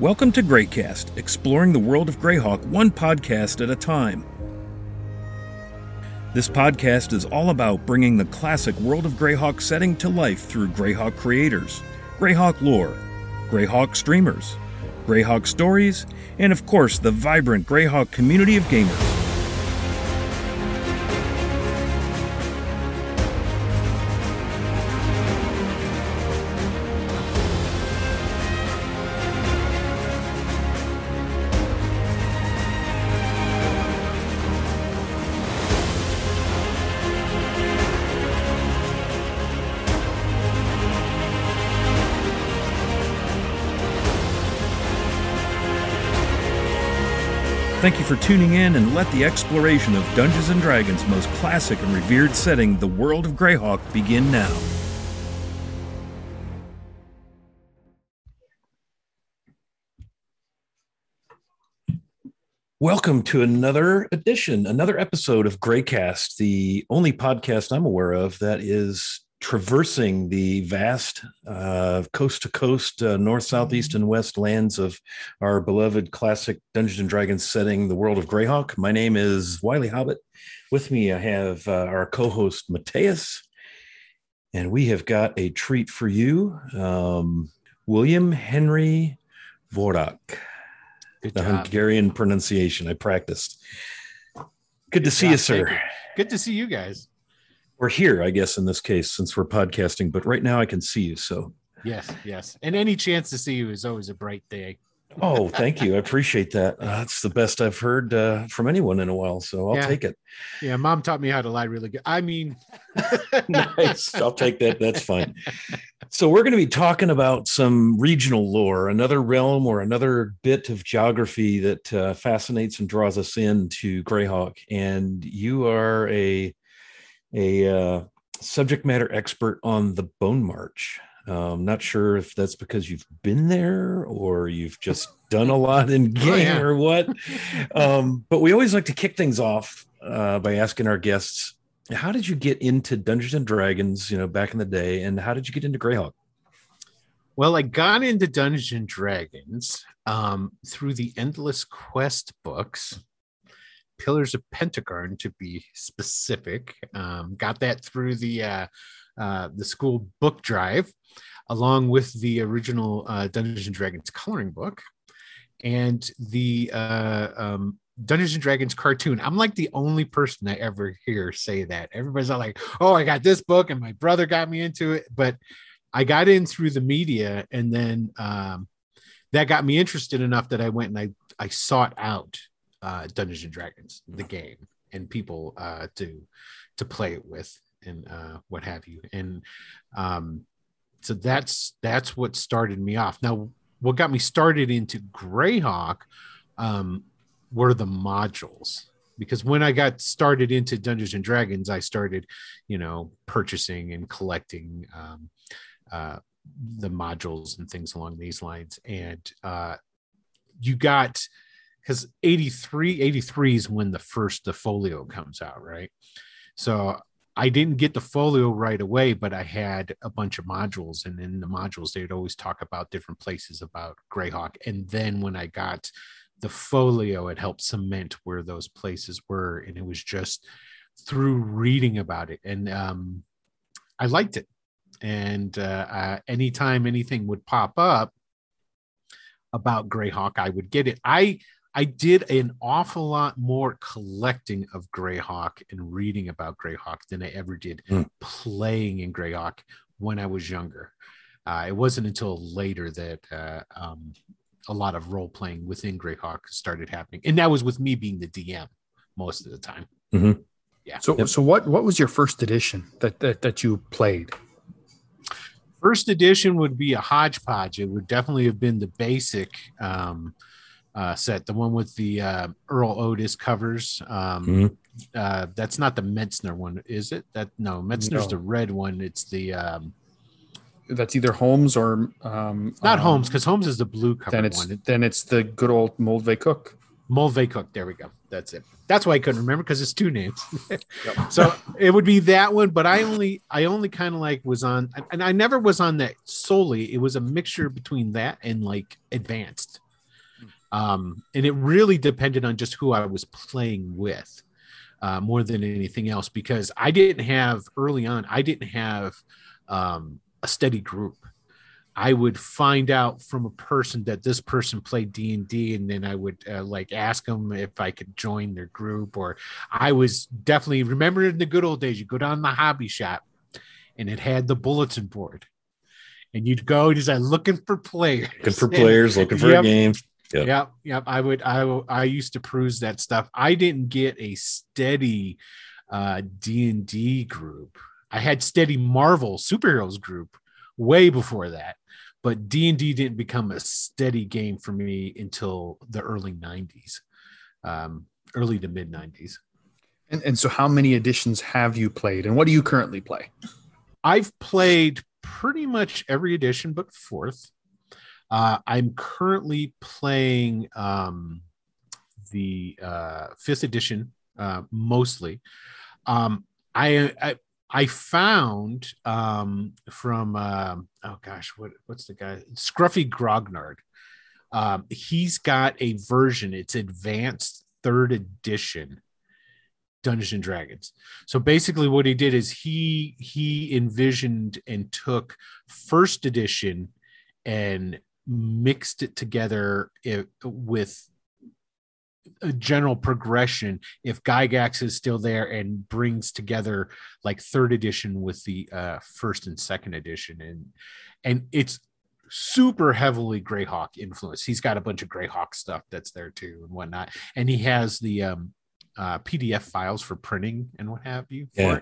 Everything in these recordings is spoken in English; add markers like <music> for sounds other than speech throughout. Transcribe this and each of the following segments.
Welcome to Greycast, exploring the world of Greyhawk one podcast at a time. This podcast is all about bringing the classic World of Greyhawk setting to life through Greyhawk creators, Greyhawk lore, Greyhawk streamers, Greyhawk stories, and of course the vibrant Greyhawk community of gamers. Thank you for tuning in and let the exploration of Dungeons and Dragons' most classic and revered setting, the world of Greyhawk, begin now. Welcome to another edition, another episode of Greycast, the only podcast I'm aware of that is traversing the vast uh, coast to coast, uh, north, southeast, and west lands of our beloved classic Dungeons and Dragons setting, the world of Greyhawk. My name is Wiley Hobbit. With me, I have uh, our co host, Mateus, and we have got a treat for you um, William Henry Vorak, the job. Hungarian pronunciation. I practiced. Good to see job. you, sir. Good to see you guys. We're here, I guess, in this case, since we're podcasting, but right now I can see you. So, Yes, yes. And any chance to see you is always a bright day. oh, thank you. I <laughs> appreciate that. Uh, that's the best I've heard uh, from anyone in a while. So I'll Yeah. take it. Yeah, mom taught me how to lie really good. I mean, <laughs> <laughs> nice. I'll take that. That's fine. So we're going to be talking about some regional lore, another realm or another bit of geography that uh, fascinates and draws us into Greyhawk. And you are a a uh, subject matter expert on the Bone March. Um, not sure if that's because you've been there or you've just <laughs> done a lot in game Oh, yeah. or what. Um, but we always like to kick things off uh, by asking our guests how did you get into Dungeons and Dragons, you know, back in the day, and how did you get into Greyhawk? well, I got into Dungeons and Dragons um, through the Endless Quest books, Pillars of Pentegarn to be specific. Um, got that through the uh, uh, the school book drive, along with the original uh, Dungeons and Dragons coloring book, and the uh, um, Dungeons and Dragons cartoon. I'm like the only person I ever hear say that. Everybody's all like, "Oh, I got this book, and my brother got me into it," but I got in through the media, and then um, that got me interested enough that I went and I I sought out uh, Dungeons and Dragons, the game, and people uh, to to play it with, and uh, what have you. And um, so that's that's what started me off. Now, what got me started into Greyhawk um, were the modules. Because when I got started into Dungeons and Dragons, I started, you know, purchasing and collecting um, uh, the modules and things along these lines. And uh, you got because 83, 83 is when the first the folio comes out, right? So I didn't get the folio right away, but I had a bunch of modules, and in the modules they'd always talk about different places about Greyhawk. And then when I got the folio, it helped cement where those places were, and it was just through reading about it, and um, I liked it. And uh, uh, anytime anything would pop up about Greyhawk, I would get it. I I did an awful lot more collecting of Greyhawk and reading about Greyhawk than I ever did Hmm. playing in Greyhawk when I was younger. Uh, it wasn't until later that uh, um, a lot of role playing within Greyhawk started happening, and that was with me being the DM most of the time. Yeah. So, Yep. so what what was your first edition that that, that you played? First edition would be a hodgepodge. It would definitely have been the basic um, uh, set, the one with the uh, Erol Otus covers. Um, Mhm. uh, that's not the Metzner one, is it? That no, Metzner's No. the red one. It's the um, That's either Holmes or um, not um, Holmes because Holmes is the blue cover Then it's one. then it's the good old Moldvay Cook. Mulvey Cook. There we go. That's it. That's why I couldn't remember because it's two names. <laughs> so it would be that one, but I only I only kind of like was on and I never was on that solely. It was a mixture between that and like advanced. Um, and it really depended on just who I was playing with uh, more than anything else because I didn't have early on. I didn't have um, a steady group. I would find out from a person that this person played D and D, and then I would uh, like ask them if I could join their group. Or I was definitely remember in the good old days, you go down the hobby shop, and it had the bulletin board, and you'd go and just looking for players, looking for <laughs> players, looking for yep. a game. Yep. yep, yep. I would. I I used to peruse that stuff. I didn't get a steady uh, D and D group. I had steady Marvel superheroes group way before that but d&d didn't become a steady game for me until the early 90s um, early to mid 90s and, and so how many editions have you played and what do you currently play i've played pretty much every edition but fourth uh, i'm currently playing um, the uh, fifth edition uh, mostly um, I, I I found um, from uh, oh gosh, what what's the guy? Scruffy Grognard. Um, he's got a version. It's advanced third edition Dungeons and Dragons. So basically, what he did is he he envisioned and took first edition and mixed it together with a general progression if Gygax is still there and brings together like third edition with the uh, first and second edition, and and it's super heavily Greyhawk influence. He's got a bunch of Greyhawk stuff that's there too and whatnot, and he has the um, uh, PDF files for printing and what have you. For Yeah.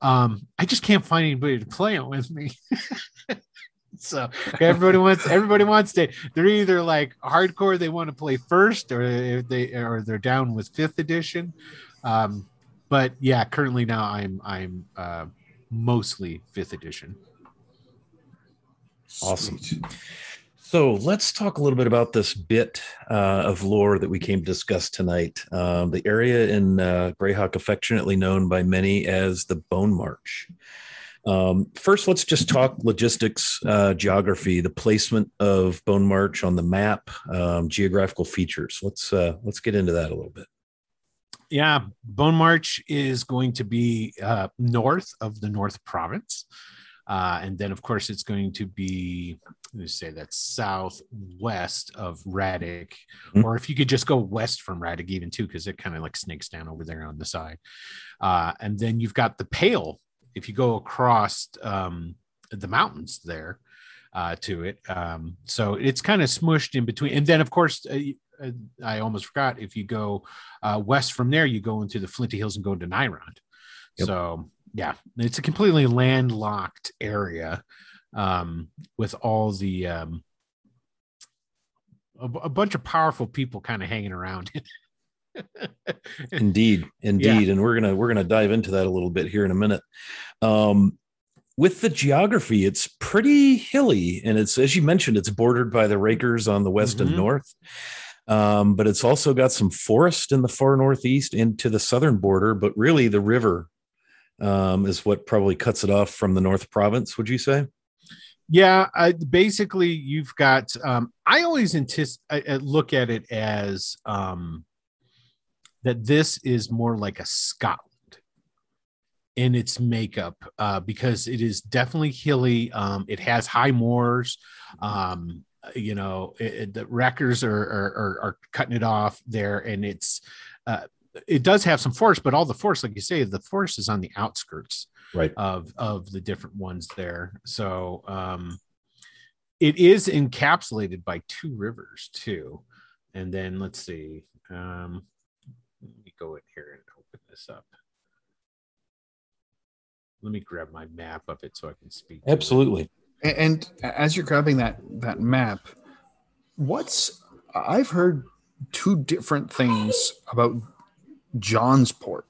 Um, I just can't find anybody to play it with me. <laughs> so everybody wants everybody wants to they're either like hardcore they want to play first or if they or they're down with fifth edition um but yeah currently now i'm i'm uh mostly fifth edition Awesome. Sweet. So let's talk a little bit about this bit uh, of lore that we came to discuss tonight. Um, the area in uh, Greyhawk, affectionately known by many as the Bone March. Um, first, let's just talk logistics, uh, geography, the placement of Bone March on the map, um, geographical features. Let's uh, let's get into that a little bit. yeah bone march is going to be uh north of the north province uh and then of course it's going to be let me say that's southwest of Ratik, Mhm. or if you could just go west from Ratik even too, because it kind of like snakes down over there on the side. Uh, and then you've got the Pale. If you go across um, the mountains there uh, to it, um, so it's kind of smushed in between. And then of course, uh, uh, I almost forgot. If you go uh, west from there, you go into the Flinty Hills and go to Nyrond. Yep. So yeah, it's a completely landlocked area um, with all the um, a, a bunch of powerful people kind of hanging around. <laughs> <laughs> Indeed, indeed, and we're gonna we're gonna dive into that a little bit here in a minute. Um, with the geography, it's pretty hilly, and it's as you mentioned, it's bordered by the Rakers on the west Mhm. and north. Um, but it's also got some forest in the far northeast into the southern border. But really, the river um, is what probably cuts it off from the North Province. Would you say? yeah, I, basically, you've got. Um, I always anticipate I, I look at it as um, that this is more like a Scotland in its makeup uh, because it is definitely hilly. Um, it has high moors. Um, you know, it, it- the Rakers are, are, are are cutting it off there, and it's uh, it does have some force, but all the force, like you say, the force is on the outskirts Right. of of the different ones there. So um, it is encapsulated by two rivers too. And then let's see. Um, go in here and open this up. Let me grab my map of it so I can speak. Absolutely. A- And as you're grabbing that that map, what's I've heard two different things about Johnsport.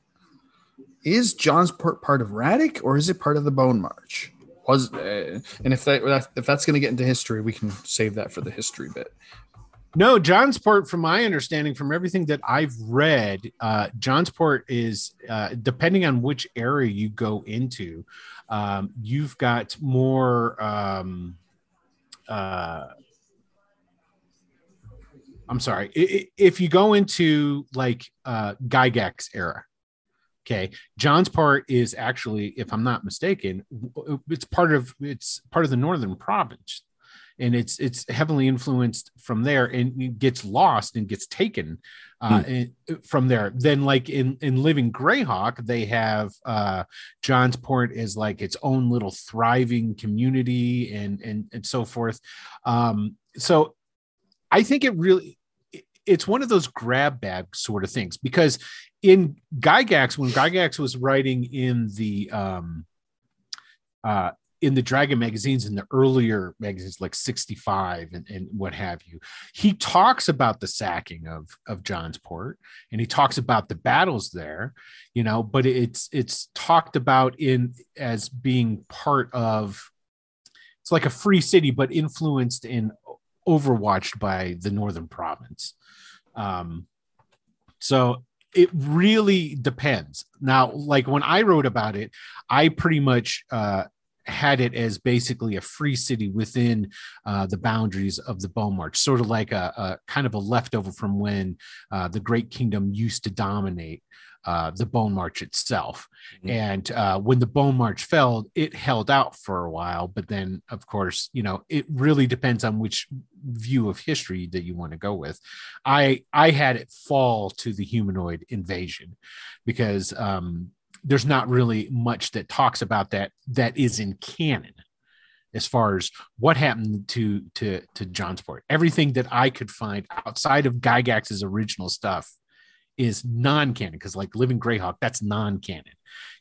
Is Johnsport part of Ratik or is it part of the Bone March? Was uh, and if that if that's going to get into history, we can save that for the history bit. No, Johnsport, from my understanding, from everything that I've read, uh, Johnsport is uh, depending on which area you go into, um, you've got more. Um, uh, I'm sorry. If you go into like uh, Gygax era, okay, Johnsport is actually, if I'm not mistaken, it's part of it's part of the northern province, and it's it's heavily influenced from there, and gets lost and gets taken uh, hmm. from there. Then, like in in Living Greyhawk, they have uh, Johnsport is like its own little thriving community, and and and so forth. Um, so I think it really it's one of those grab bag sort of things because in Gygax, when Gygax was writing in the um uh in the Dragon magazines in the earlier magazines like 65 and, and what have you, he talks about the sacking of of Johnsport and he talks about the battles there, you know, but it's it's talked about in as being part of it's like a free city, but influenced in overwatched by the northern province. Um, so it really depends. Now, like when I wrote about it, I pretty much uh, had it as basically a free city within uh, the boundaries of the Bone March, sort of like a, a kind of a leftover from when uh, the Great Kingdom used to dominate uh, the Bone March itself. Mm-hmm. And uh, when the Bone March fell, it held out for a while. But then, of course, you know, it really depends on which view of history that you want to go with. I I had it fall to the humanoid invasion because um, there's not really much that talks about that that is in canon as far as what happened to to to Johnsport. Everything that I could find outside of Gygax's original stuff is non-canon because like living greyhawk that's non-canon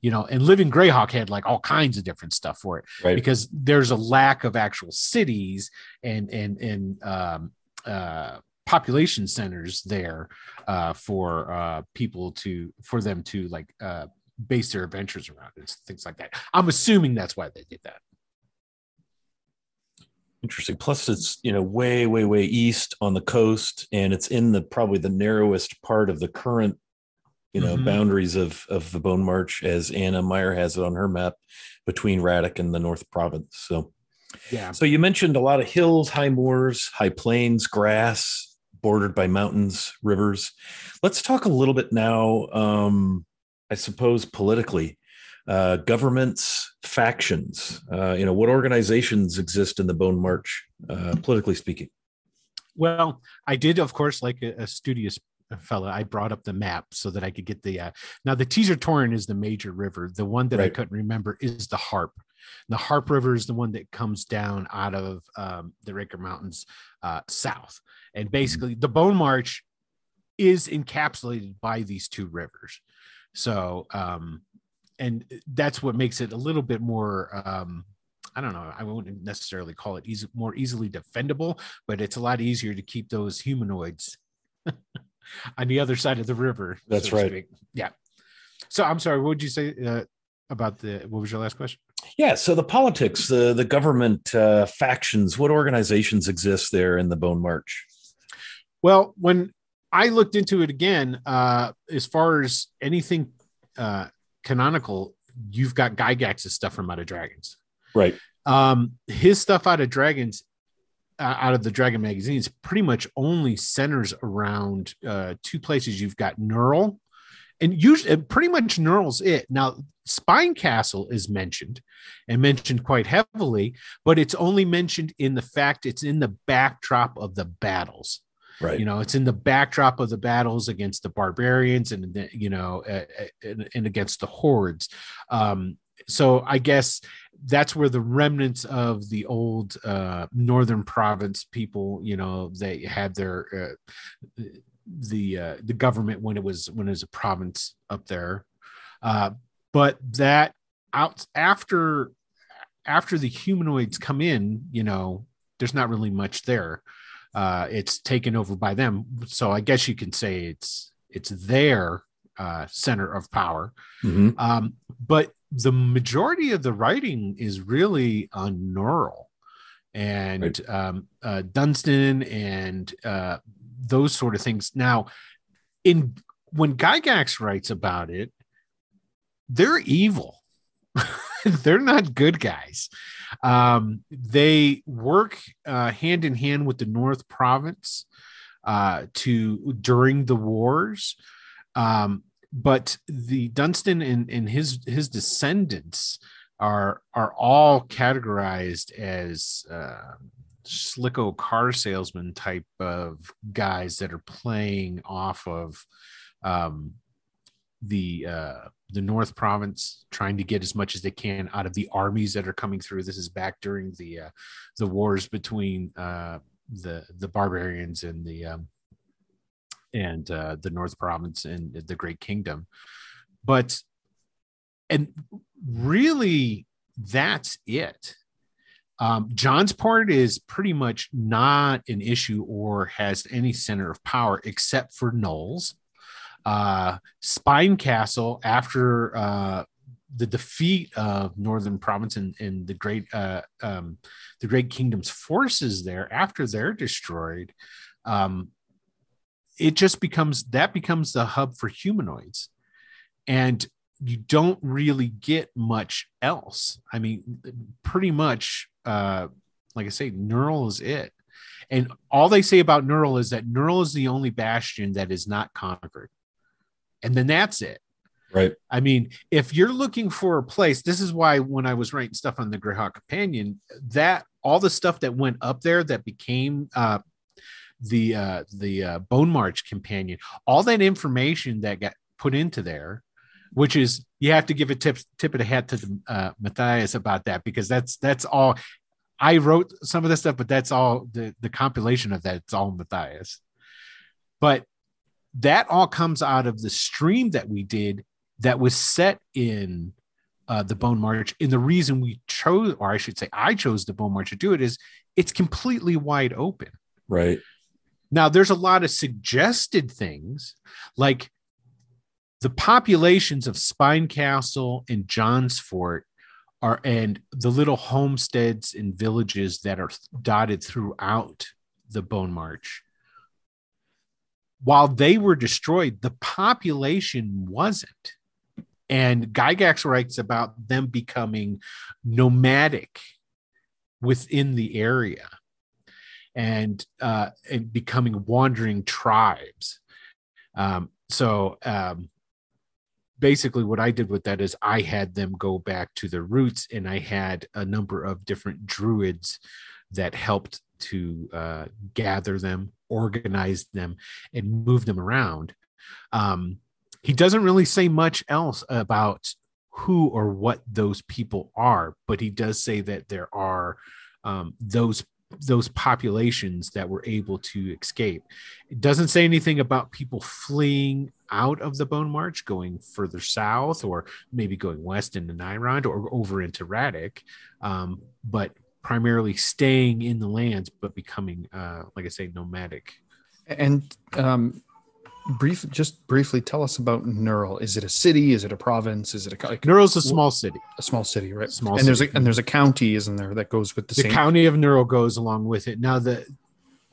you know and living greyhawk had like all kinds of different stuff for it right. because there's a lack of actual cities and and and um, uh, population centers there uh, for uh, people to for them to like uh, base their adventures around and things like that i'm assuming that's why they did that Interesting. Plus, it's you know way, way, way east on the coast, and it's in the probably the narrowest part of the current you know mm-hmm. boundaries of of the Bone March, as Anna Meyer has it on her map, between Ratik and the North Province. So, yeah. So you mentioned a lot of hills, high moors, high plains, grass, bordered by mountains, rivers. Let's talk a little bit now. Um, I suppose politically uh, governments, factions. Uh, you know, what organizations exist in the Bone March, uh, politically speaking? Well, I did, of course, like a, a studious fella. I brought up the map so that I could get the. Uh, now, the Teesar Torrent is the major river. The one that right. I couldn't remember is the Harp. The Harp River is the one that comes down out of um, the Raker Mountains uh, south, and mm-hmm. basically the Bone March is encapsulated by these two rivers. So um, and that's what makes it a little bit more um, I don't know. I wouldn't necessarily call it easy, more easily defendable, but it's a lot easier to keep those humanoids <laughs> on the other side of the river. That's so right. Yeah. So I'm sorry. What would you say uh, about the? What was your last question? Yeah. So the politics, the the government uh, factions, what organizations exist there in the Bone March? Well, when I looked into it again, uh, as far as anything uh, canonical, you've got Gygax's stuff from Out of Dragons. Right. Um, his stuff out of Dragons, uh, out of the Dragon magazines, pretty much only centers around uh, two places. You've got Knurl, and usually pretty much Knurl's it. Now, Spine Castle is mentioned and mentioned quite heavily, but it's only mentioned in the fact it's in the backdrop of the battles. Right. You know, it's in the backdrop of the battles against the barbarians and, you know, and, and, against the hordes. Um, so I guess that's where the remnants of the old uh, northern province people, you know, they had their uh, the uh, the government when it was when it was a province up there. Uh, but that out after after the humanoids come in, you know, there's not really much there uh, it's taken over by them. So I guess you can say it's it's their uh, center of power. Mm-hmm. Um, but the majority of the writing is really on Knurl and right. um, uh, Dunstan and uh, those sort of things. Now, in when Gygax writes about it, they're evil. <laughs> they're not good guys. Um, they work uh, hand in hand with the North Province. uh, to during the wars. Um, but the Dunstan and, and his his descendants are are all categorized as uh, slicko car salesman type of guys that are playing off of um, the uh, the North Province, trying to get as much as they can out of the armies that are coming through. This is back during the uh, the wars between uh, the the barbarians and the um, and uh, the North Province and the Great Kingdom, but and really that's it. Um, Johnsport is pretty much not an issue or has any center of power except for Knurl. Uh, Spine Castle, after uh, the defeat of Northern Province and, and the great uh, um, the Great Kingdom's forces there, after they're destroyed, um, it just becomes that becomes the hub for humanoids, and you don't really get much else. I mean, pretty much, uh, like I say, Knurl is it. And all they say about Knurl is that Knurl is the only bastion that is not conquered. And then that's it. Right. I mean, if you're looking for a place, this is why when I was writing stuff on the Greyhawk Companion, that all the stuff that went up there that became uh, the uh, the uh, Bone March Companion, all that information that got put into there which is you have to give a tip tip of the hat to the, uh, Matthias about that because that's that's all. I wrote some of this stuff, but that's all the the compilation of that. It's all Matthias, but that all comes out of the stream that we did that was set in uh, the Bone March. And the reason we chose, or I should say, I chose the Bone March to do it is it's completely wide open. Right. Now, there's a lot of suggested things like the populations of Spine Castle and Johnsport are and the little homesteads and villages that are dotted throughout the Bone March. While they were destroyed, the population wasn't. And Gygax writes about them becoming nomadic within the area and, uh, and becoming wandering tribes. Um, so um, basically what I did with that is I had them go back to their roots and I had a number of different druids that helped to uh, gather them, organize them, and move them around. Um, he doesn't really say much else about who or what those people are, but he does say that there are um, those those populations that were able to escape. It doesn't say anything about people fleeing out of the Bone March, going further south, or maybe going west into Nyrond or over into Ratik, um, but primarily staying in the lands, but becoming, uh, like I say, nomadic. And um, brief, just briefly tell us about Knurl Is it a city? Is it a province? Is it a like, Knurl's a small city? A small city, right? Small and there's a and there's a county, isn't there, that goes with the, the same county of Knurl goes along with it. Now the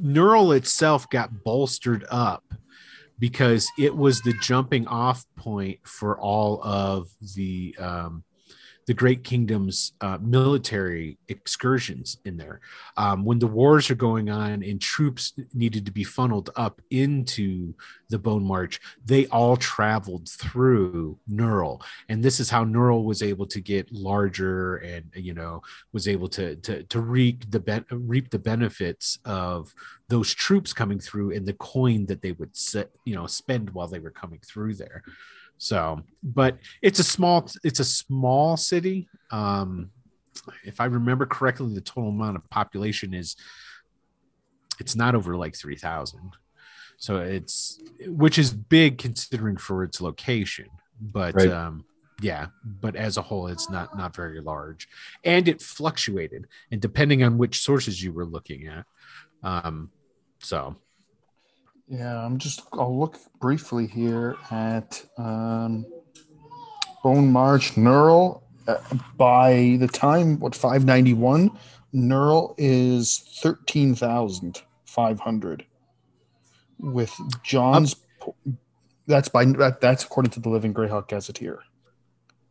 Knurl itself got bolstered up because it was the jumping off point for all of the um, the Great Kingdom's uh, military excursions in there. Um, when the wars are going on and troops needed to be funneled up into the Bone March, they all traveled through Knurl, and this is how Knurl was able to get larger and you know was able to to, to reap the ben- reap the benefits of those troops coming through and the coin that they would set you know spend while they were coming through there. So, but it's a small it's a small city. Um, if I remember correctly, the total amount of population is it's not over like three thousand. So it's which is big considering for its location, but Right. um, yeah, but as a whole, it's not not very large, and it fluctuated, and depending on which sources you were looking at, um, so Yeah, I'm just. I'll look briefly here at um, Bone March Knurl. Uh, by the time what 591, Knurl is thirteen thousand five hundred. With John's, that's by that, that's according to the Living Greyhawk Gazetteer.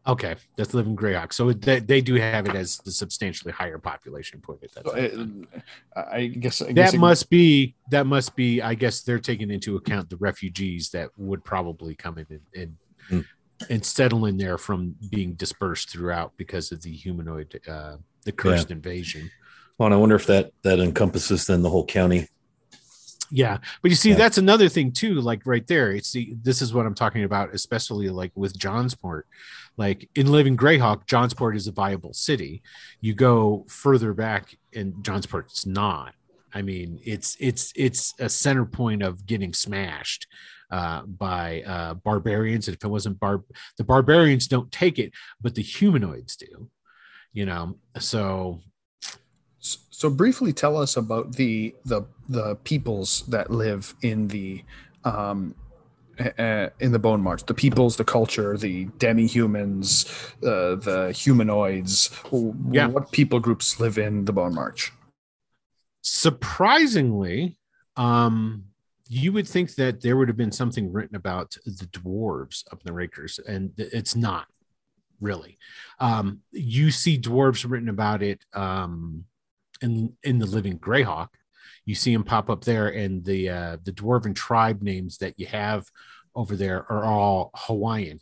Okay, that's living Greyhawk. So they, they do have it as the substantially higher population point at that So, time. uh, I guess I guess that it- must be that must be. I guess they're taking into account the refugees that would probably come in and and, Hmm. and settle in there from being dispersed throughout because of the humanoid, uh, the cursed invasion. Well, and I wonder if that that encompasses then the whole county. Yeah, but you see, Yeah. that's another thing too. Like right there, it's the this is what I'm talking about, especially like with Johnsport. Like in Living Greyhawk, Johnsport is a viable city. You go further back, and Johnsport's not. I mean, it's it's it's a center point of getting smashed uh, by uh, barbarians. And if it wasn't bar, the barbarians don't take it, but the humanoids do. You know, so So briefly tell us about the the the peoples that live in the um uh, in the Bone March, the peoples, the culture, the demi-humans, uh, the humanoids. Yeah. What people groups live in the Bone March? surprisingly um you would think that there would have been something written about the dwarves up in the rakers and it's not really um you see dwarves written about it um in in the living greyhawk you see them pop up there and the uh the dwarven tribe names that you have over there are all hawaiian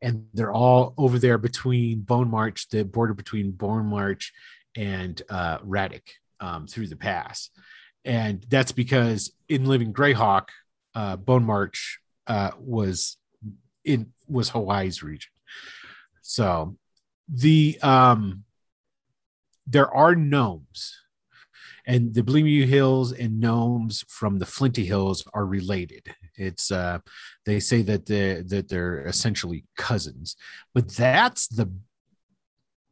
and they're all over there between bone march the border between bone march and uh um, through the pass. And that's because in Living Greyhawk, uh, Bone March uh, was in was Hawaii's region. So the um, there are gnomes, and the Blemu Hills and gnomes from the Flinty Hills are related. It's uh, they say that they that they're essentially cousins, but that's the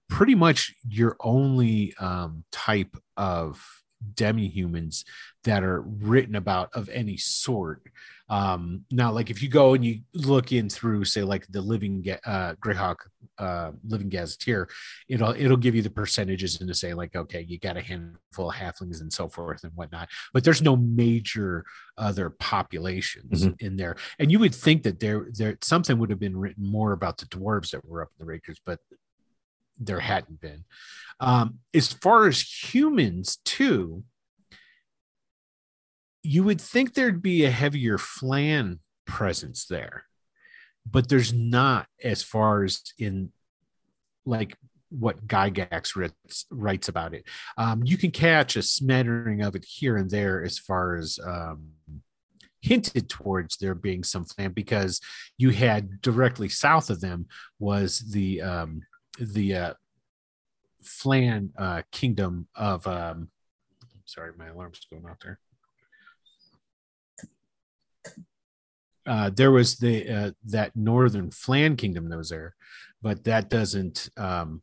pretty much your only um, type of demi-humans that are written about of any sort um now like if you go and you look in through say like the living uh greyhawk uh living gazetteer it'll it'll give you the percentages and to say like okay you got a handful of halflings and so forth and whatnot but there's no major other populations Mhm. in there and you would think that there there something would have been written more about the dwarves that were up in the rakers but there hadn't been. Um, as far as humans, too, you would think there'd be a heavier flan presence there, but there's not as far as in like what Gygax writes, writes about it. Um, you can catch a smattering of it here and there as far as um, hinted towards there being some flan because you had directly south of them was the um, the uh, Flan uh, kingdom of. Um, sorry, my alarm's going out there. Uh, there was the uh, that northern Flan kingdom that was there, but that doesn't. Um,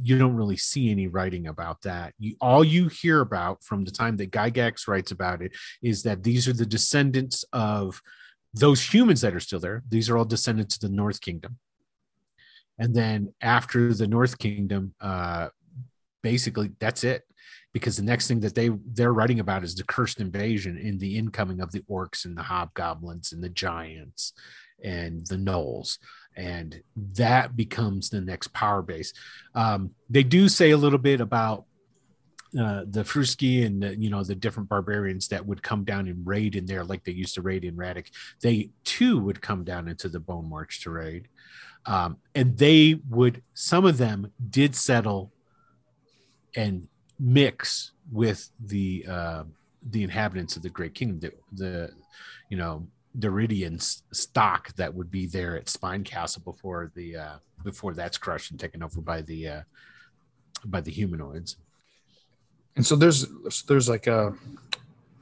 you don't really see any writing about that. You all you hear about from the time that Gygax writes about it is that these are the descendants of those humans that are still there. These are all descendants of the North Kingdom and then after the north kingdom uh basically that's it. Because the next thing that they they're writing about is the cursed invasion in the incoming of the orcs and the hobgoblins and the giants and the gnolls. And that becomes the next power base. Um they do say a little bit about uh, the Fruztii and the, you know the different barbarians that would come down and raid in there like they used to raid in Ratik, they too would come down into the Bone March to raid um, and they would some of them did settle and mix with the uh, the inhabitants of the Great Kingdom, the, the you know Oeridian s- stock that would be there at Spine Castle before the uh, before that's crushed and taken over by the uh, by the humanoids. And so there's there's like a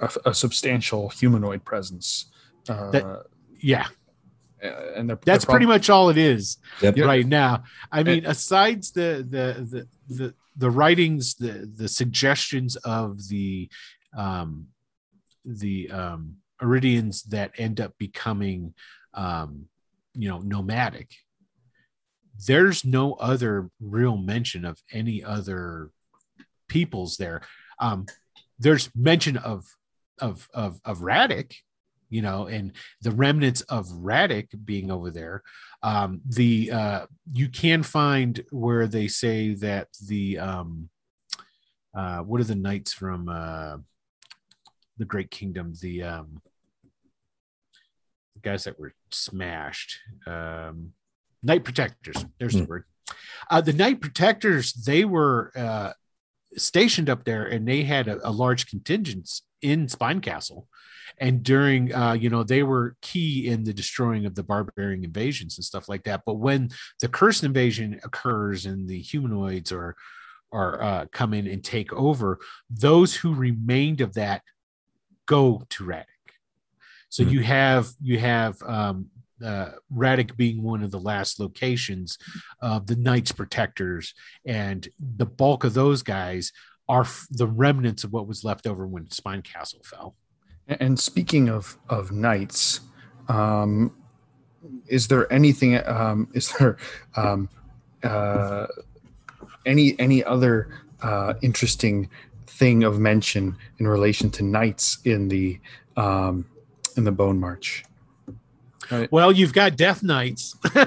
a, a substantial humanoid presence. Uh, That- Yeah, and they're, that's they're pretty much all it is. Yep. right now. I mean, aside the the the the the writings, the the suggestions of the um the um Oeridians that end up becoming um you know nomadic. There's no other real mention of any other peoples there. Um there's mention of of of of Ratik you know, and the remnants of Ratik being over there. Um, the uh, you can find where they say that the um, uh, what are the knights from uh, the Great Kingdom? The um, guys that were smashed. Um, Knight Protectors. There's mm. the hmm. word. Uh, the Knight Protectors, they were uh, stationed up there and they had a, a large contingent in Spine Castle. And during, uh, you know, they were key in the destroying of the barbarian invasions and stuff like that. But when the cursed invasion occurs and the humanoids are are uh, come in and take over, those who remained of that go to Ratik. So mm-hmm. you have you have um, uh, Ratik being one of the last locations of the Knights Protectors, and the bulk of those guys are f- the remnants of what was left over when Spine Castle fell. And speaking of of knights, um, is there anything? Um, is there um, uh, any any other uh, interesting thing of mention in relation to knights in the um, in the Bone March? Right. Well, you've got Death Knights. <laughs>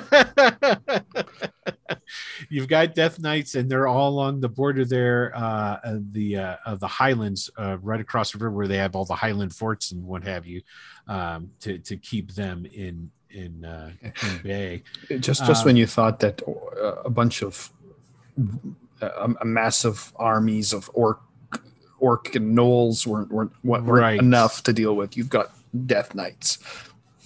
you've got Death Knights, and they're all along the border there, uh, of the uh, of the Highlands, uh, right across the river, where they have all the Highland forts and what have you, um, to to keep them in in uh, in bay. Just just um, when you thought that uh, a bunch of a, a massive armies of orc orc and gnolls weren't weren't, weren't right. enough to deal with, you've got Death Knights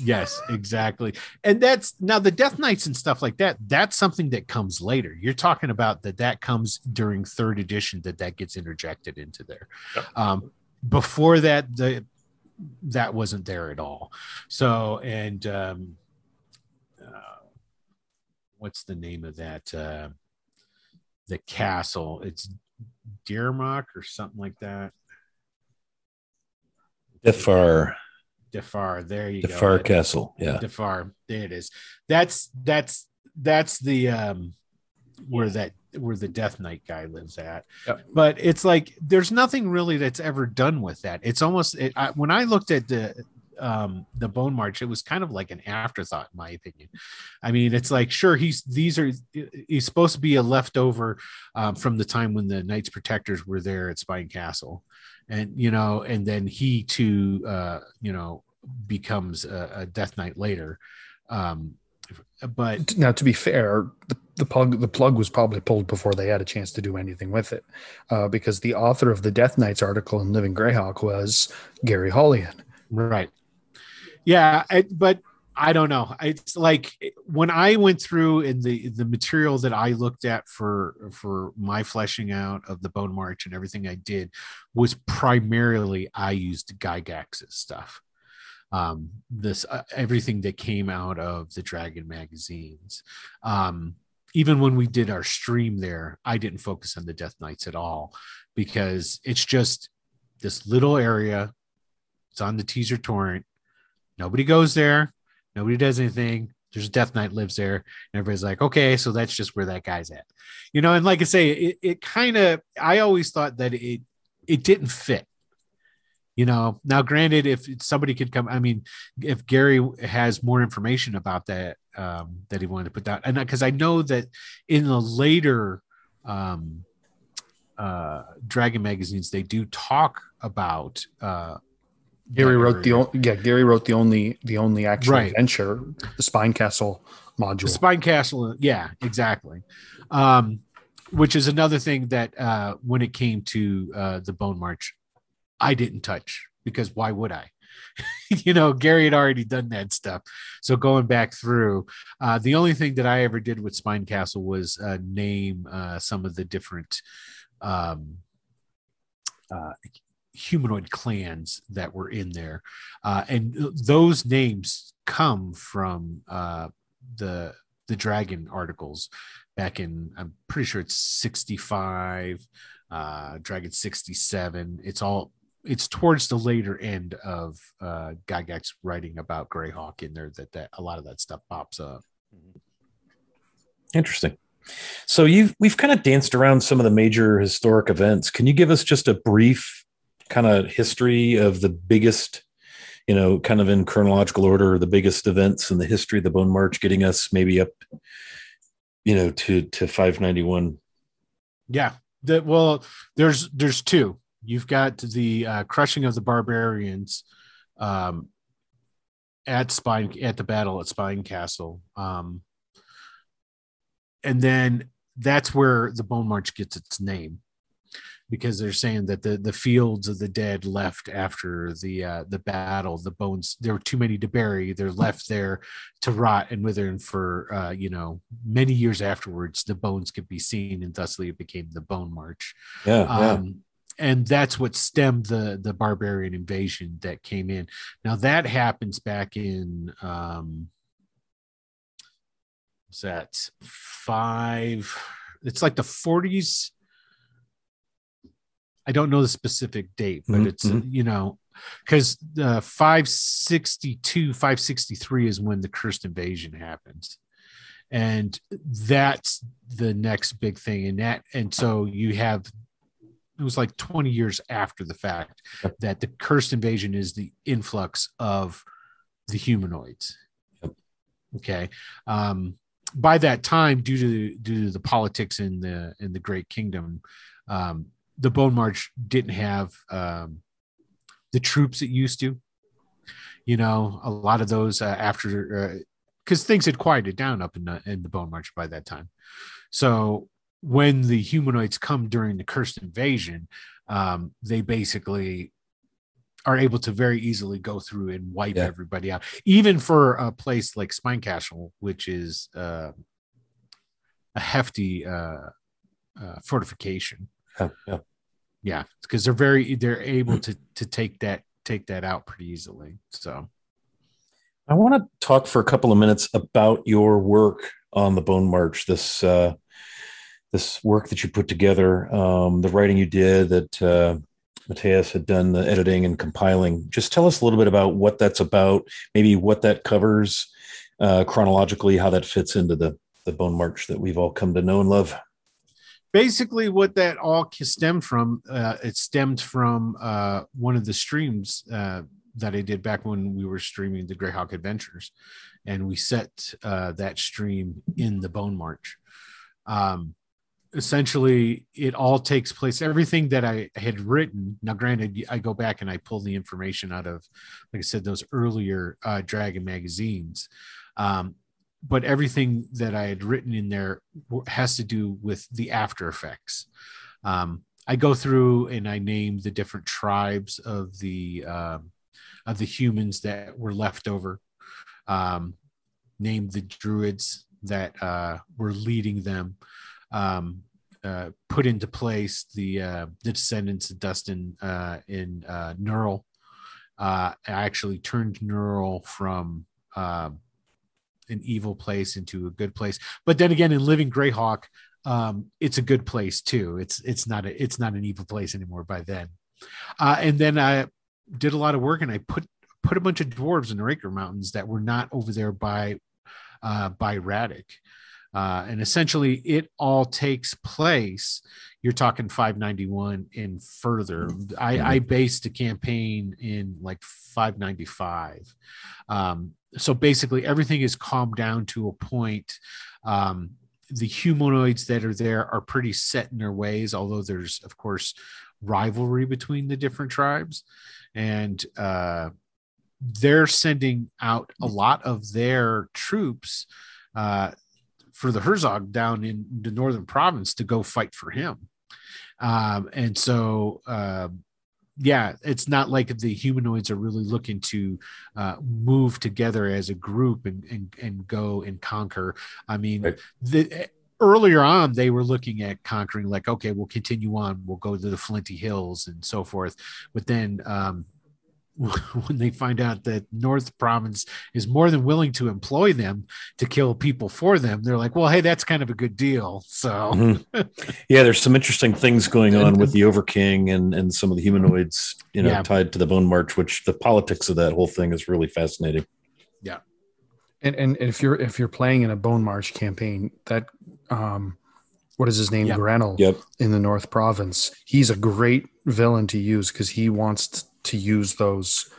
Yes, exactly. And that's now the Death Knights and stuff like that. That's something that comes later. You're talking about that that comes during third edition that that gets interjected into there. Yep. Um, before that, the that wasn't there at all. So and um, uh, what's the name of that? Uh, the castle. It's Deermock or something like that. Defar. Defar. There you Defar go. Defar Castle. Yeah. Defar. There it is. That's that's that's the um where that where the Death Knight guy lives at. Yep. But it's like there's nothing really that's ever done with that. It's almost it, I, when I looked at the um the Bone March, it was kind of like an afterthought, in my opinion. I mean, it's like sure he's these are he's supposed to be a leftover um, from the time when the Knights Protectors were there at Spine Castle. And you know and then he too uh you know becomes a, a death knight later. Um but now to be fair the, the plug the plug was probably pulled before they had a chance to do anything with it uh, because the author of the death knights article in living greyhawk was gary holian right yeah I, but I don't know. It's like when I went through in the the material that I looked at for for my fleshing out of the Bone March and everything I did was primarily I used Gygax's stuff. Um, this uh, everything that came out of the Dragon magazines. Um, even when we did our stream there, I didn't focus on the Death Knights at all because it's just this little area. It's on the Teesar Torrent. Nobody goes there Nobody does anything. There's Death Knight lives there, and everybody's like, okay, so that's just where that guy's at, you know. And like I say, it, it kind of. I always thought that it it didn't fit, you know. Now, granted, if somebody could come, I mean, if Gary has more information about that um, that he wanted to put down, and because I know that in the later um, uh, Dragon magazines, they do talk about uh, Gary wrote the only, yeah Gary wrote the only the only actual right. adventure, the Spine Castle module. The Spine Castle, yeah, exactly. Um, which is another thing that uh, when it came to uh, the Bone March, I didn't touch because why would I? <laughs> you know, Gary had already done that stuff. So going back through, uh, the only thing that I ever did with Spine Castle was uh, name uh, some of the different um, uh, humanoid clans that were in there, uh, and those names come from uh, the the dragon articles back in. I'm pretty sure it's 65, uh, Dragon 67. It's all it's towards the later end of uh, Gygax writing about Greyhawk in there that that a lot of that stuff pops up. Interesting. So you've we've kind of danced around some of the major historic events. Can you give us just a brief kind of history of the biggest you know, kind of in chronological order, the biggest events in the history of the Bone March, getting us maybe up, you know, to to 591. Yeah. Well, there's there's two. You've got the uh, crushing of the barbarians um, at Spine at the battle at Spine Castle, um, and then that's where the Bone March gets its name because they're saying that the the fields of the dead left after the uh, the battle, the bones there were too many to bury. They're left there to rot and wither, and for uh, you know many years afterwards, the bones could be seen, and thusly it became the Bone March. Yeah, Um, yeah. and that's what stemmed the the barbarian invasion that came in. Now that happens back in um, what's that five? It's like the forties. I don't know the specific date, but Mhm, it's uh, you know because the 562 563 is when the cursed invasion happens. And that's the next big thing and that. And so you have it was like 20 years after the fact that the cursed invasion is the influx of the humanoids. Okay. Um by that time due to due to the politics in the in the great kingdom um the bone march didn't have um the troops it used to. You know a lot of those uh, after because things had quieted down up in the in the bone march by that time. So when the humanoids come during the cursed invasion um they basically are able to very easily go through and wipe Yeah. everybody out. Even for a place like spine castle which is uh, a hefty uh, uh fortification yeah, yeah. yeah because they're very they're able to to take that take that out pretty easily so I want to talk for a couple of minutes about your work on the Bone March. This uh, this work that you put together, um, the writing you did, that uh, Mateus had done the editing and compiling. Just tell us a little bit about what that's about, maybe what that covers uh, chronologically, how that fits into the the Bone March that we've all come to know and love. Basically what that all stemmed from uh, it stemmed from uh, one of the streams uh, that i did back when we were streaming the greyhawk adventures. And we set uh, that stream in the bone march. Um, essentially it all takes place everything that i had written now granted i go back and i pull the information out of like i said those earlier uh, dragon magazines um, but everything that I had written in there has to do with the after effects. Um, I go through and I name the different tribes of the um, of the humans that were left over. Um, name the druids that uh, were leading them. Um, uh, put into place the uh, the descendants of Dunstan uh, in uh, Knurl. Uh, I actually turned Knurl from um, an evil place into a good place. But then again, in Living Greyhawk, um, it's a good place too. It's it's not a it's not an evil place anymore by then. Uh, and then I did a lot of work and I put put a bunch of dwarves in the Raker Mountains that were not over there by uh, by Ratik. Uh, and essentially, it all takes place. You're talking 591 and further. I, I based the campaign in like 595. Um, so basically everything is calmed down to a point um, the humanoids that are there are pretty set in their ways although there's of course rivalry between the different tribes and uh, they're sending out a lot of their troops uh, for the herzog down in the northern province to go fight for him um, and so uh, yeah, it's not like the humanoids are really looking to uh, move together as a group and and, and go and conquer. I mean, Right. the earlier on they were looking at conquering, like, okay, we'll continue on, we'll go to the Flinty Hills and so forth. But then um, <laughs> when they find out that North Province is more than willing to employ them to kill people for them, they're like, well, hey, that's kind of a good deal. So. Mhm. <laughs> yeah, there's some interesting things going on with the <laughs> Overking and and some of the humanoids, you know, Yeah. tied to the Bone March. Which the politics of that whole thing is really fascinating. Yeah, and and if you're if you're playing in a Bone March campaign, that um, what is his name? Yep. Grenell Yep. in the North Province. He's a great villain to use because he wants t- to use those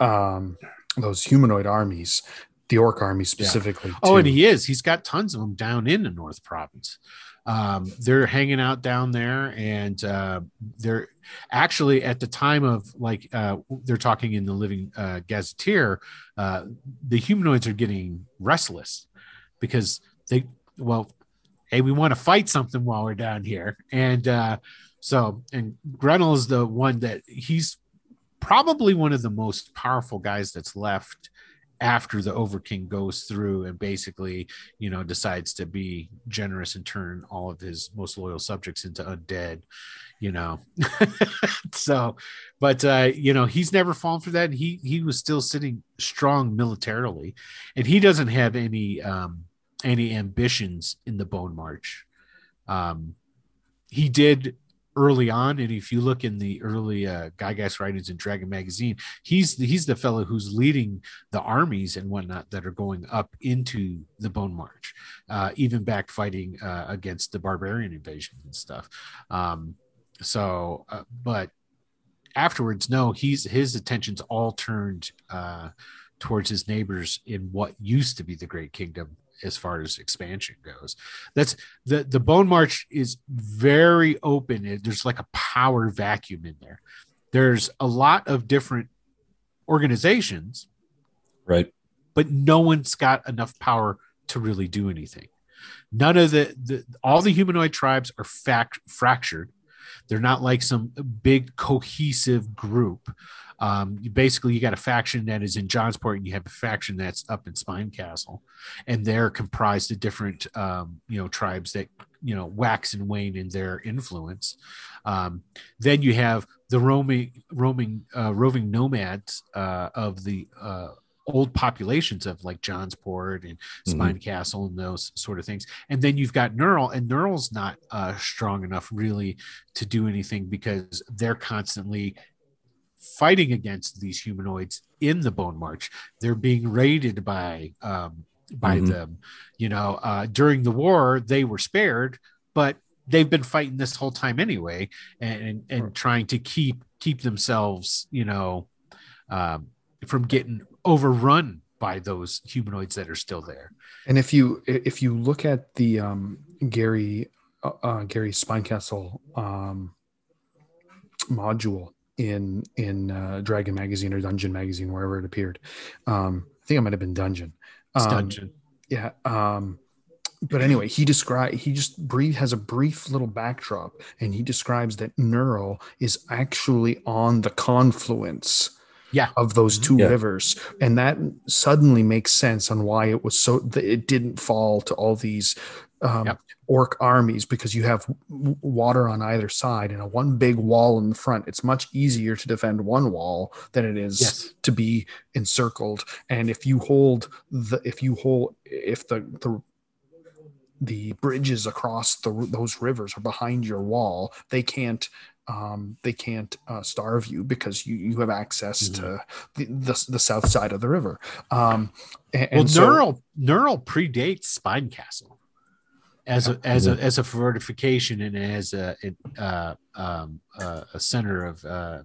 um, those humanoid armies, the orc army specifically. Oh, too. and he is. He's got tons of them down in the North Province. Um, they're hanging out down there, and uh, they're actually at the time of like uh, they're talking in the Living uh, Gazetteer. Uh, the humanoids are getting restless because they well, hey, we want to fight something while we're down here, and uh, so and Grenell is the one that he's probably one of the most powerful guys that's left after the overking goes through and basically you know decides to be generous and turn all of his most loyal subjects into undead you know. <laughs> So but uh you know he's never fallen for that. He he was still sitting strong militarily and he doesn't have any um any ambitions in the bone march. Um he did early on and if you look in the early uh Gygax writings in dragon magazine he's the, he's the fellow who's leading the armies and whatnot that are going up into the bone march uh even back fighting uh against the barbarian invasion and stuff. Um so uh, but afterwards no he's his attention's all turned uh towards his neighbors in what used to be the great kingdom as far as expansion goes. That's the the bone march is very open. It- there's like a power vacuum in there. There's a lot of different organizations. Right. but no one's got enough power to really do anything. None of the, the all the humanoid tribes are fact fractured they're not like some big cohesive group um, you basically you got a faction that is in Johnsport and you have a faction that's up in Spine Castle, and they're comprised of different um, you know tribes that you know wax and wane in their influence. Um, then you have the roaming roaming uh, roving nomads uh, of the uh, old populations of like Johnsport and Spine Castle and those sort of things. And then you've got Knurl, and Knurl's not uh, strong enough really to do anything because they're constantly fighting against these humanoids in the Bone March. They're being raided by um, by Mhm. them. You know, uh, during the war they were spared, but they've been fighting this whole time anyway, and and, and trying to keep keep themselves, you know, um, from getting overrun by those humanoids that are still there. And if you if you look at the um, Gary uh, uh, Gary Spinecastle um, module in in uh, Dragon Magazine or Dungeon Magazine, wherever it appeared, um, I think it might have been Dungeon. It's Um, dungeon. Yeah. Um, but anyway, he describe he just brief has a brief little backdrop, and he describes that Knurl is actually on the confluence Yeah. of those two Yeah. rivers, and that suddenly makes sense on why it was so it didn't fall to all these um, Yep. orc armies because you have w- water on either side and a one big wall in the front. It's much easier to defend one wall than it is Yes. to be encircled. And if you hold the if you hold if the the the bridges across the those rivers are behind your wall, they can't um, they can't uh, starve you because you you have access to the, the the south side of the river. Um, and, Well, and so- Knurl Knurl predates Spine Castle as a as a as a fortification and as a it, uh, um, uh, a center of uh,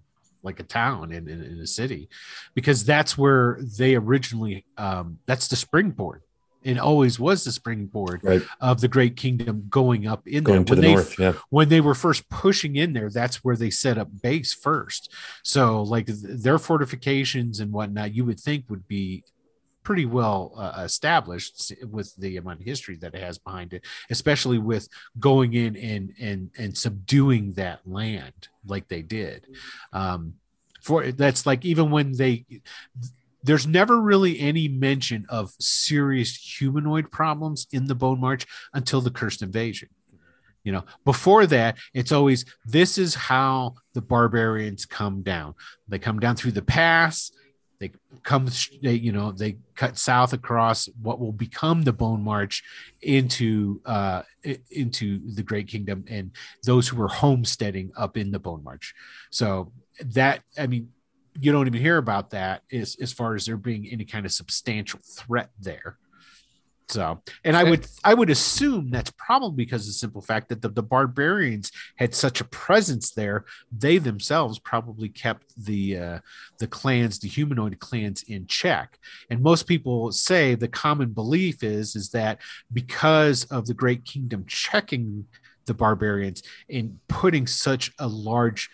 like a town in, in, in a city, because that's where they originally um, that's the springboard. It always was the springboard Right. of the Great Kingdom going up in Going to there. the When they north. Yeah. when they were first pushing in there, that's where they set up base first. So, like their fortifications and whatnot, you would think would be pretty well uh, established with the amount of history that it has behind it, especially with going in and and and subduing that land like they did. Um, for that's like even when they there's never really any mention of serious humanoid problems in the Bone March until the Cursed Invasion. You know, before that, it's always this is how the barbarians come down. They come down through the pass. They come, they, you know, they cut south across what will become the Bone March into uh, into the Great Kingdom, and those who were homesteading up in the Bone March. So that, I mean, you don't even hear about that as, as far as there being any kind of substantial threat there. So, and I would I would assume that's probably because of the simple fact that the, the barbarians had such a presence there. They themselves probably kept the uh, the clans, the humanoid clans, in check. And most people say the common belief is is that because of the Great Kingdom checking the barbarians and putting such a large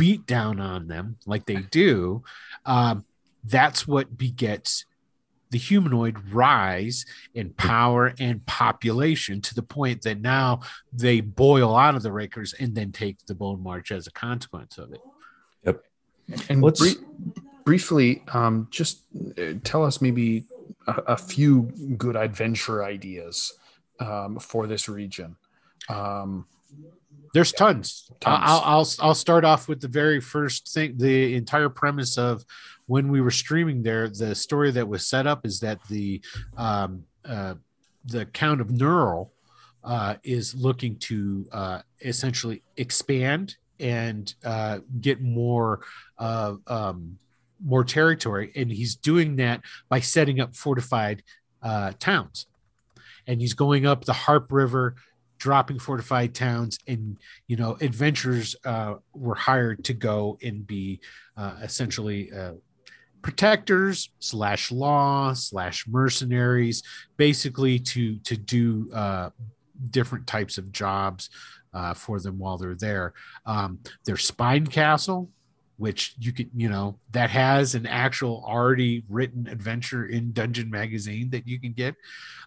beat down on them like they do, um, that's what begets the humanoid rise in power and population to the point that now they boil out of the Rakers and then take the Bone March as a consequence of it. Yep. And brie- briefly, um, just uh, tell us maybe a, a few good adventure ideas um, for this region. Um, there's tons. tons. I'll, I'll I'll start off with the very first thing. The entire premise of when we were streaming there, the story that was set up is that the um, uh, the Count of Knurl uh, is looking to uh, essentially expand and uh, get more uh, um, more territory, and he's doing that by setting up fortified uh, towns, and he's going up the Harp River dropping fortified towns and you know adventurers uh, were hired to go and be uh, essentially uh, protectors slash law slash mercenaries basically to to do uh, different types of jobs uh, for them while they're there. Um, their spine castle which you can you know that has an actual already written adventure in dungeon magazine that you can get.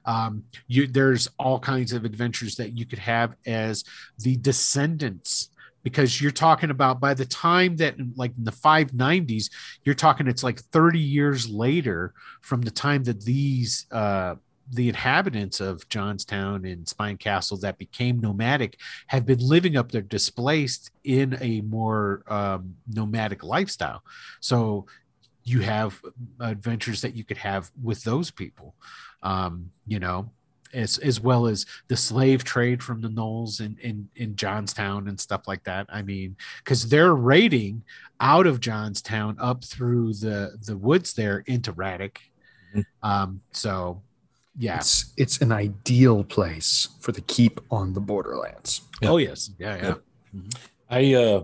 Um, you there's all kinds of adventures that you could have as the descendants because you're talking about by the time that like in the 590s you're talking it's like 30 years later from the time that these uh the inhabitants of Johnstown and Spine Castle that became nomadic have been living up there displaced in a more um, nomadic lifestyle. So you have adventures that you could have with those people, um, you know, as as well as the slave trade from the Gnolls in in, in Johnstown and stuff like that. I mean, because they're raiding out of Johnstown up through the the woods there into Ratik. Mm-hmm. Um, so yeah it's it's an ideal place for the keep on the borderlands yeah. oh yes yeah yeah, yeah. Mm-hmm. i uh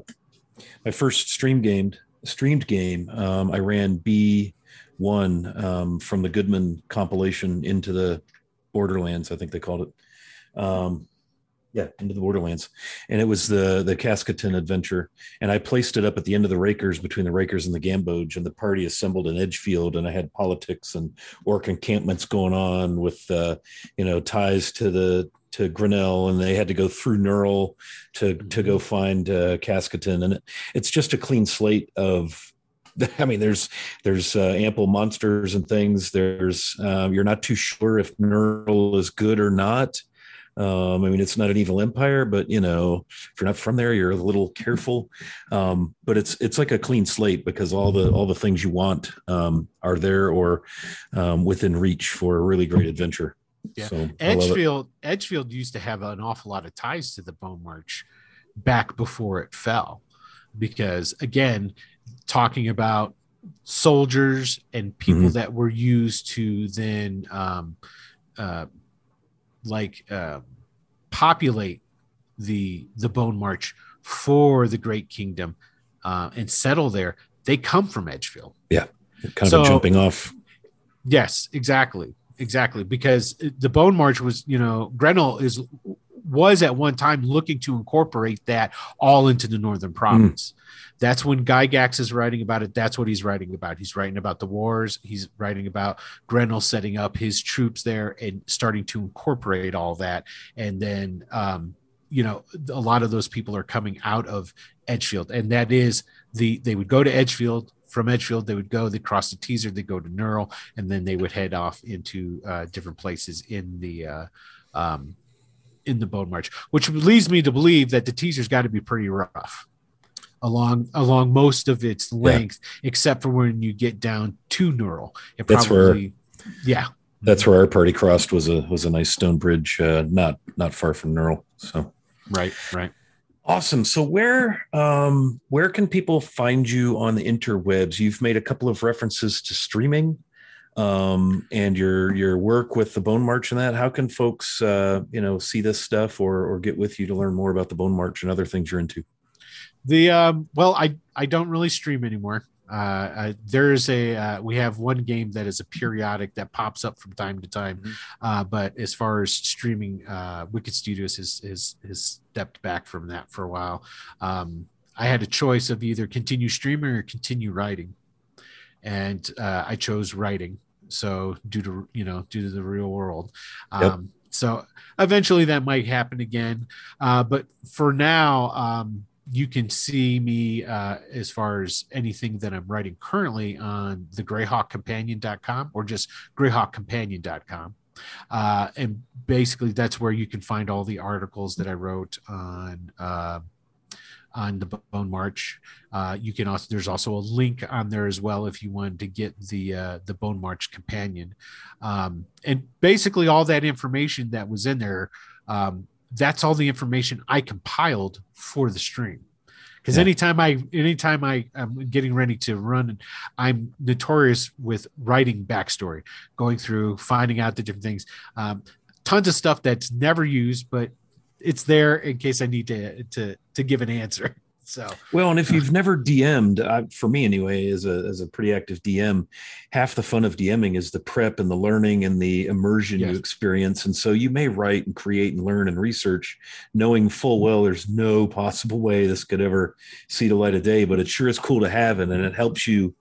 my first stream game streamed game um i ran b one um from the goodman compilation into the borderlands i think they called it um yeah into the borderlands. And it was the the Quasqueton adventure. And i placed it up at the end of the rakers between the rakers and the gamboge and the party assembled in edgefield and i had politics and orc encampments going on with uh you know ties to the to Grenell and they had to go through Knurl to to go mm-hmm. find uh, Quasqueton and it, it's just a clean slate of <laughs> I mean there's there's uh, ample monsters and things. There's uh, you're not too sure if Knurl is good or not um, I mean, it's not an evil empire, but you know, if you're not from there, you're a little careful. Um, but it's it's like a clean slate because all the all the things you want um, are there or um, within reach for a really great adventure. Yeah, so, Edgefield Edgefield used to have an awful lot of ties to the Bone March back before it fell, because again, talking about soldiers and people mm-hmm. that were used to then um, uh, like uh, populate the the Bone March for the Great Kingdom uh, and settle there, they come from Edgefield. Yeah, kind so, of jumping off. Yes, exactly, exactly. Because the Bone March was, you know, Grenell is was at one time looking to incorporate that all into the northern province. Mm. That's when Gygax is writing about it. That's what he's writing about. He's writing about the wars. He's writing about Grenell setting up his troops there and starting to incorporate all that. And then, um, you know, a lot of those people are coming out of Edgefield, and that is the they would go to Edgefield. From Edgefield, they would go, they cross the Teesar, they go to Knurl, and then they would head off into uh, different places in the uh, um, in the Bone March, which leads me to believe that the Teesar's got to be pretty rough along along most of its length, yeah. except for when you get down to Knurl. It that's probably, where, yeah, that's where our party crossed was a was a nice stone bridge, uh, not not far from Knurl. So right, right. Awesome. So where um, where can people find you on the interwebs? You've made a couple of references to streaming. Um, and your your work with the Bone March and that, how can folks uh, you know see this stuff or or get with you to learn more about the Bone March and other things you're into? The um, well, I I don't really stream anymore. Uh, uh, there's a uh, we have one game that is a periodic that pops up from time to time, Mhm. uh, but as far as streaming, uh, Wicked Studios has, has has stepped back from that for a while. Um, I had a choice of either continue streaming or continue writing, and uh, I chose writing. So due to you know due to the real world, um, Yep. so eventually that might happen again. Uh, but for now, um, you can see me uh, as far as anything that I'm writing currently on the greyhawkcompanion.com or just greyhawkcompanion.com. Uh, and basically, that's where you can find all the articles that I wrote on. On the Bone March, uh, you can also there's also a link on there as well if you wanted to get the uh, the Bone March companion, um, and basically all that information that was in there um, that's all the information I compiled for the stream. Because Yeah. anytime I anytime I am getting ready to run, I'm notorious with writing backstory, going through, finding out the different things. Um, tons of stuff that's never used, but it's there in case I need to to to give an answer. <laughs> So Well, and if uh, you've never DM'd, I, for me anyway, as a as a pretty active DM, half the fun of DMing is the prep and the learning and the immersion Yes. you experience. And so you may write and create and learn and research, knowing full mm-hmm. well there's no possible way this could ever see the light of day. But it sure is cool to have it, and it helps you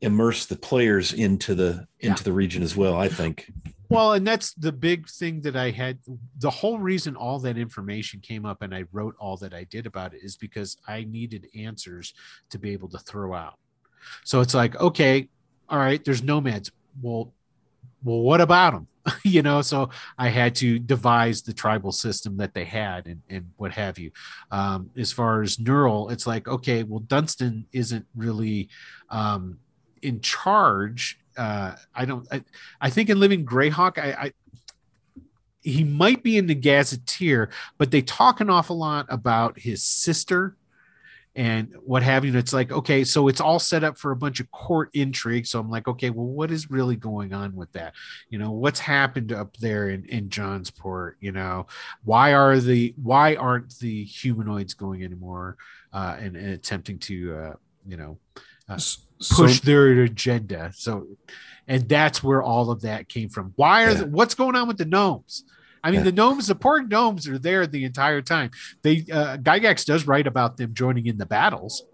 immerse the players into the into the region as well. I think. Well, and that's the big thing that I had. The whole reason all that information came up and I wrote all that I did about it is because I needed answers to be able to throw out. So it's like, okay, all right, there's nomads. Well, well, what about them? <laughs> you know, so I had to devise the tribal system that they had and, and what have you. Um, as far as Knurl, it's like, okay, well, Dunstan isn't really um, in charge. Uh, I don't, I, I think in Living Greyhawk, I, I he might be in the Gazetteer, but they talk an awful lot about his sister and what have you. It's like, okay, so it's all set up for a bunch of court intrigue. So I'm like, okay, well, what is really going on with that? You know, what's happened up there in, in Johnsport? You know, why are the why aren't the humanoids going anymore uh, and, and attempting to uh, you know Uh, push so, their agenda. So, and that's where all of that came from. Why are Yeah. the, what's going on with the gnomes? I mean, Yeah. the gnomes, the poor gnomes are there the entire time. They uh, Gygax does write about them joining in the battles,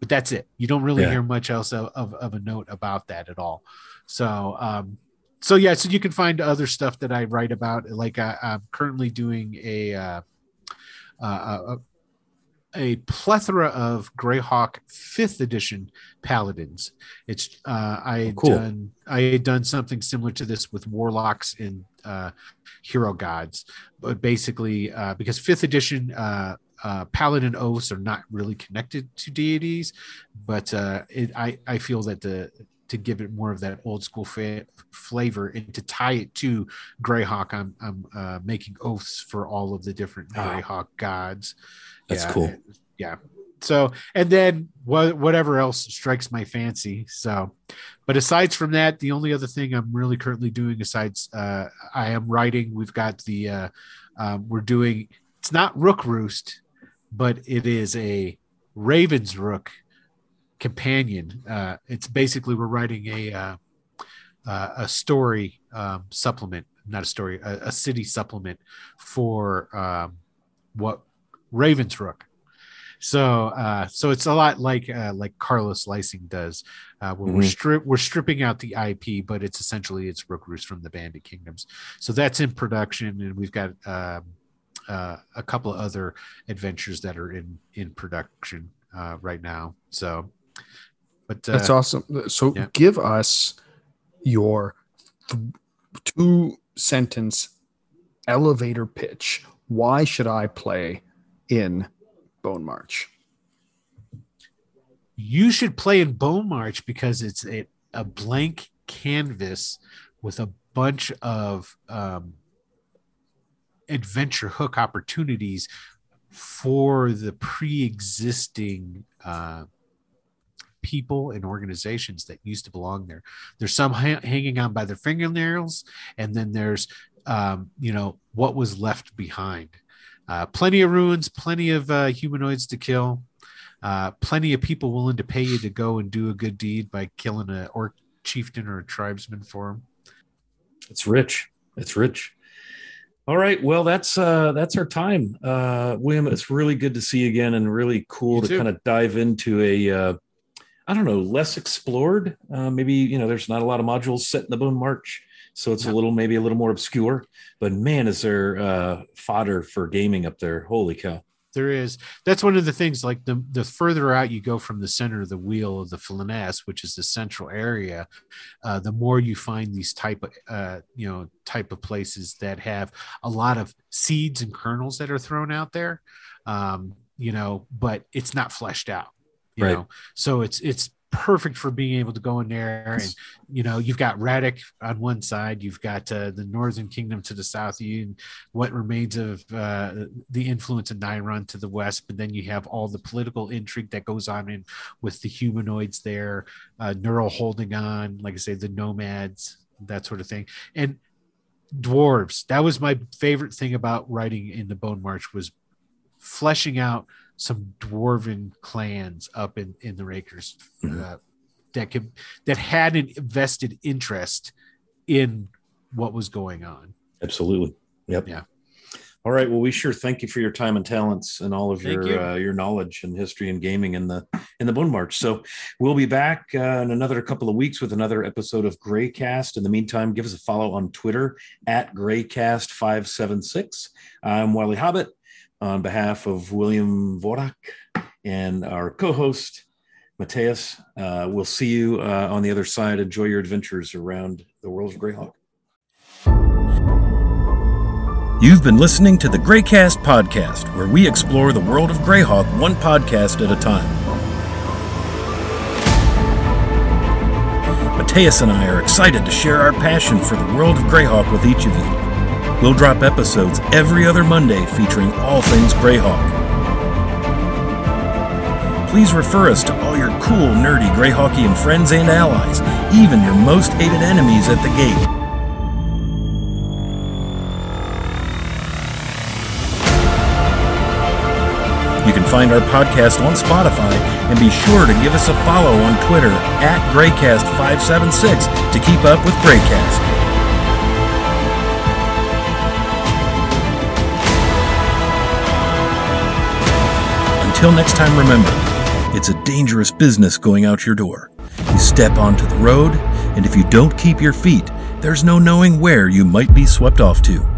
but that's it. You don't really Yeah. hear much else of, of, of a note about that at all. So, um, so yeah, so you can find other stuff that I write about. Like I, I'm currently doing a, uh, uh, a a plethora of Greyhawk fifth edition paladins. It's uh, I had Oh, cool. done I had done something similar to this with warlocks and uh, hero gods, but basically uh, because fifth edition uh, uh, paladin oaths are not really connected to deities, but uh, it, I I feel that the to give it more of that old school fa- flavor and to tie it to Greyhawk, I'm I'm uh, making oaths for all of the different Ah. Greyhawk gods. That's Yeah, cool. Yeah. So, and then what, whatever else strikes my fancy. So, but aside from that, the only other thing I'm really currently doing, besides uh, I am writing, we've got the, uh, um, we're doing, it's not Rook Roost, but it is a Raven's Rook companion. Uh, it's basically, we're writing a, uh, uh, a story um, supplement, not a story, a, a city supplement for um, what Raven's Rook. So, uh, so it's a lot like uh, like Carlos Lising does, uh, where we're Mhm. strip we're stripping out the IP, but it's essentially it's Rook Roost from the Bandit Kingdoms. So that's in production, and we've got um, uh, a couple of other adventures that are in in production uh, right now. So, but uh, that's awesome. So yeah. give us your th- two sentence elevator pitch. Why should I play in Bone March? you should play in Bone March because it's a, a blank canvas with a bunch of um, adventure hook opportunities for the pre-existing uh, people and organizations that used to belong there. There's some ha- hanging on by their fingernails, and then there's um, you know what was left behind. Uh, plenty of ruins, plenty of uh, humanoids to kill, uh, plenty of people willing to pay you to go and do a good deed by killing a orc chieftain or a tribesman for them. It's rich. It's rich. All right. Well, that's uh that's our time. Uh William, it's really good to see you again and really cool You to too. kind of dive into a uh I don't know, less explored. Uh maybe, you know, there's not a lot of modules set in the Bone March, so it's a little maybe a little more obscure, but man, is there uh fodder for gaming up there. Holy cow. There is. That's one of the things. Like the the further out you go from the center of the wheel of the Flanaess which is the central area, uh, the more you find these type of uh, you know type of places that have a lot of seeds and kernels that are thrown out there. Um, you know, but it's not fleshed out. You Right. know, so it's it's perfect for being able to go in there and you know you've got Ratik on one side, you've got uh, the Northern Kingdom to the south, you what remains of uh, the influence of Nyrond to the west, but then you have all the political intrigue that goes on in with the humanoids there, uh, Knurl holding on, like I say, the nomads, that sort of thing, and dwarves. That was my favorite thing about writing in the Bone March was fleshing out some dwarven clans up in in the Rakers uh, that could that had an vested interest in what was going on. Absolutely. Yep. Yeah. All right. Well, we sure thank you for your time and talents and all of Thank your you. uh, your knowledge and history and gaming in the in the Bone March. So we'll be back uh, in another couple of weeks with another episode of Graycast. In the meantime, give us a follow on Twitter at Graycast five seven six. I'm Wiley Hobbit on behalf of William Vorak and our co-host Mateus. Uh, we'll see you uh, on the other side. Enjoy your adventures around the world of Greyhawk. You've been listening to the Greycast podcast, where we explore the world of Greyhawk one podcast at a time. Mateus and I are excited to share our passion for the world of Greyhawk with each of you. We'll drop episodes every other Monday featuring all things Greyhawk. Please refer us to all your cool, nerdy Greyhawkian friends and allies, even your most hated enemies at the gate. You can find our podcast on Spotify and be sure to give us a follow on Twitter at Graycast576 to keep up with Graycast. Until next time, remember, it's a dangerous business going out your door. You step onto the road, and if you don't keep your feet, there's no knowing where you might be swept off to.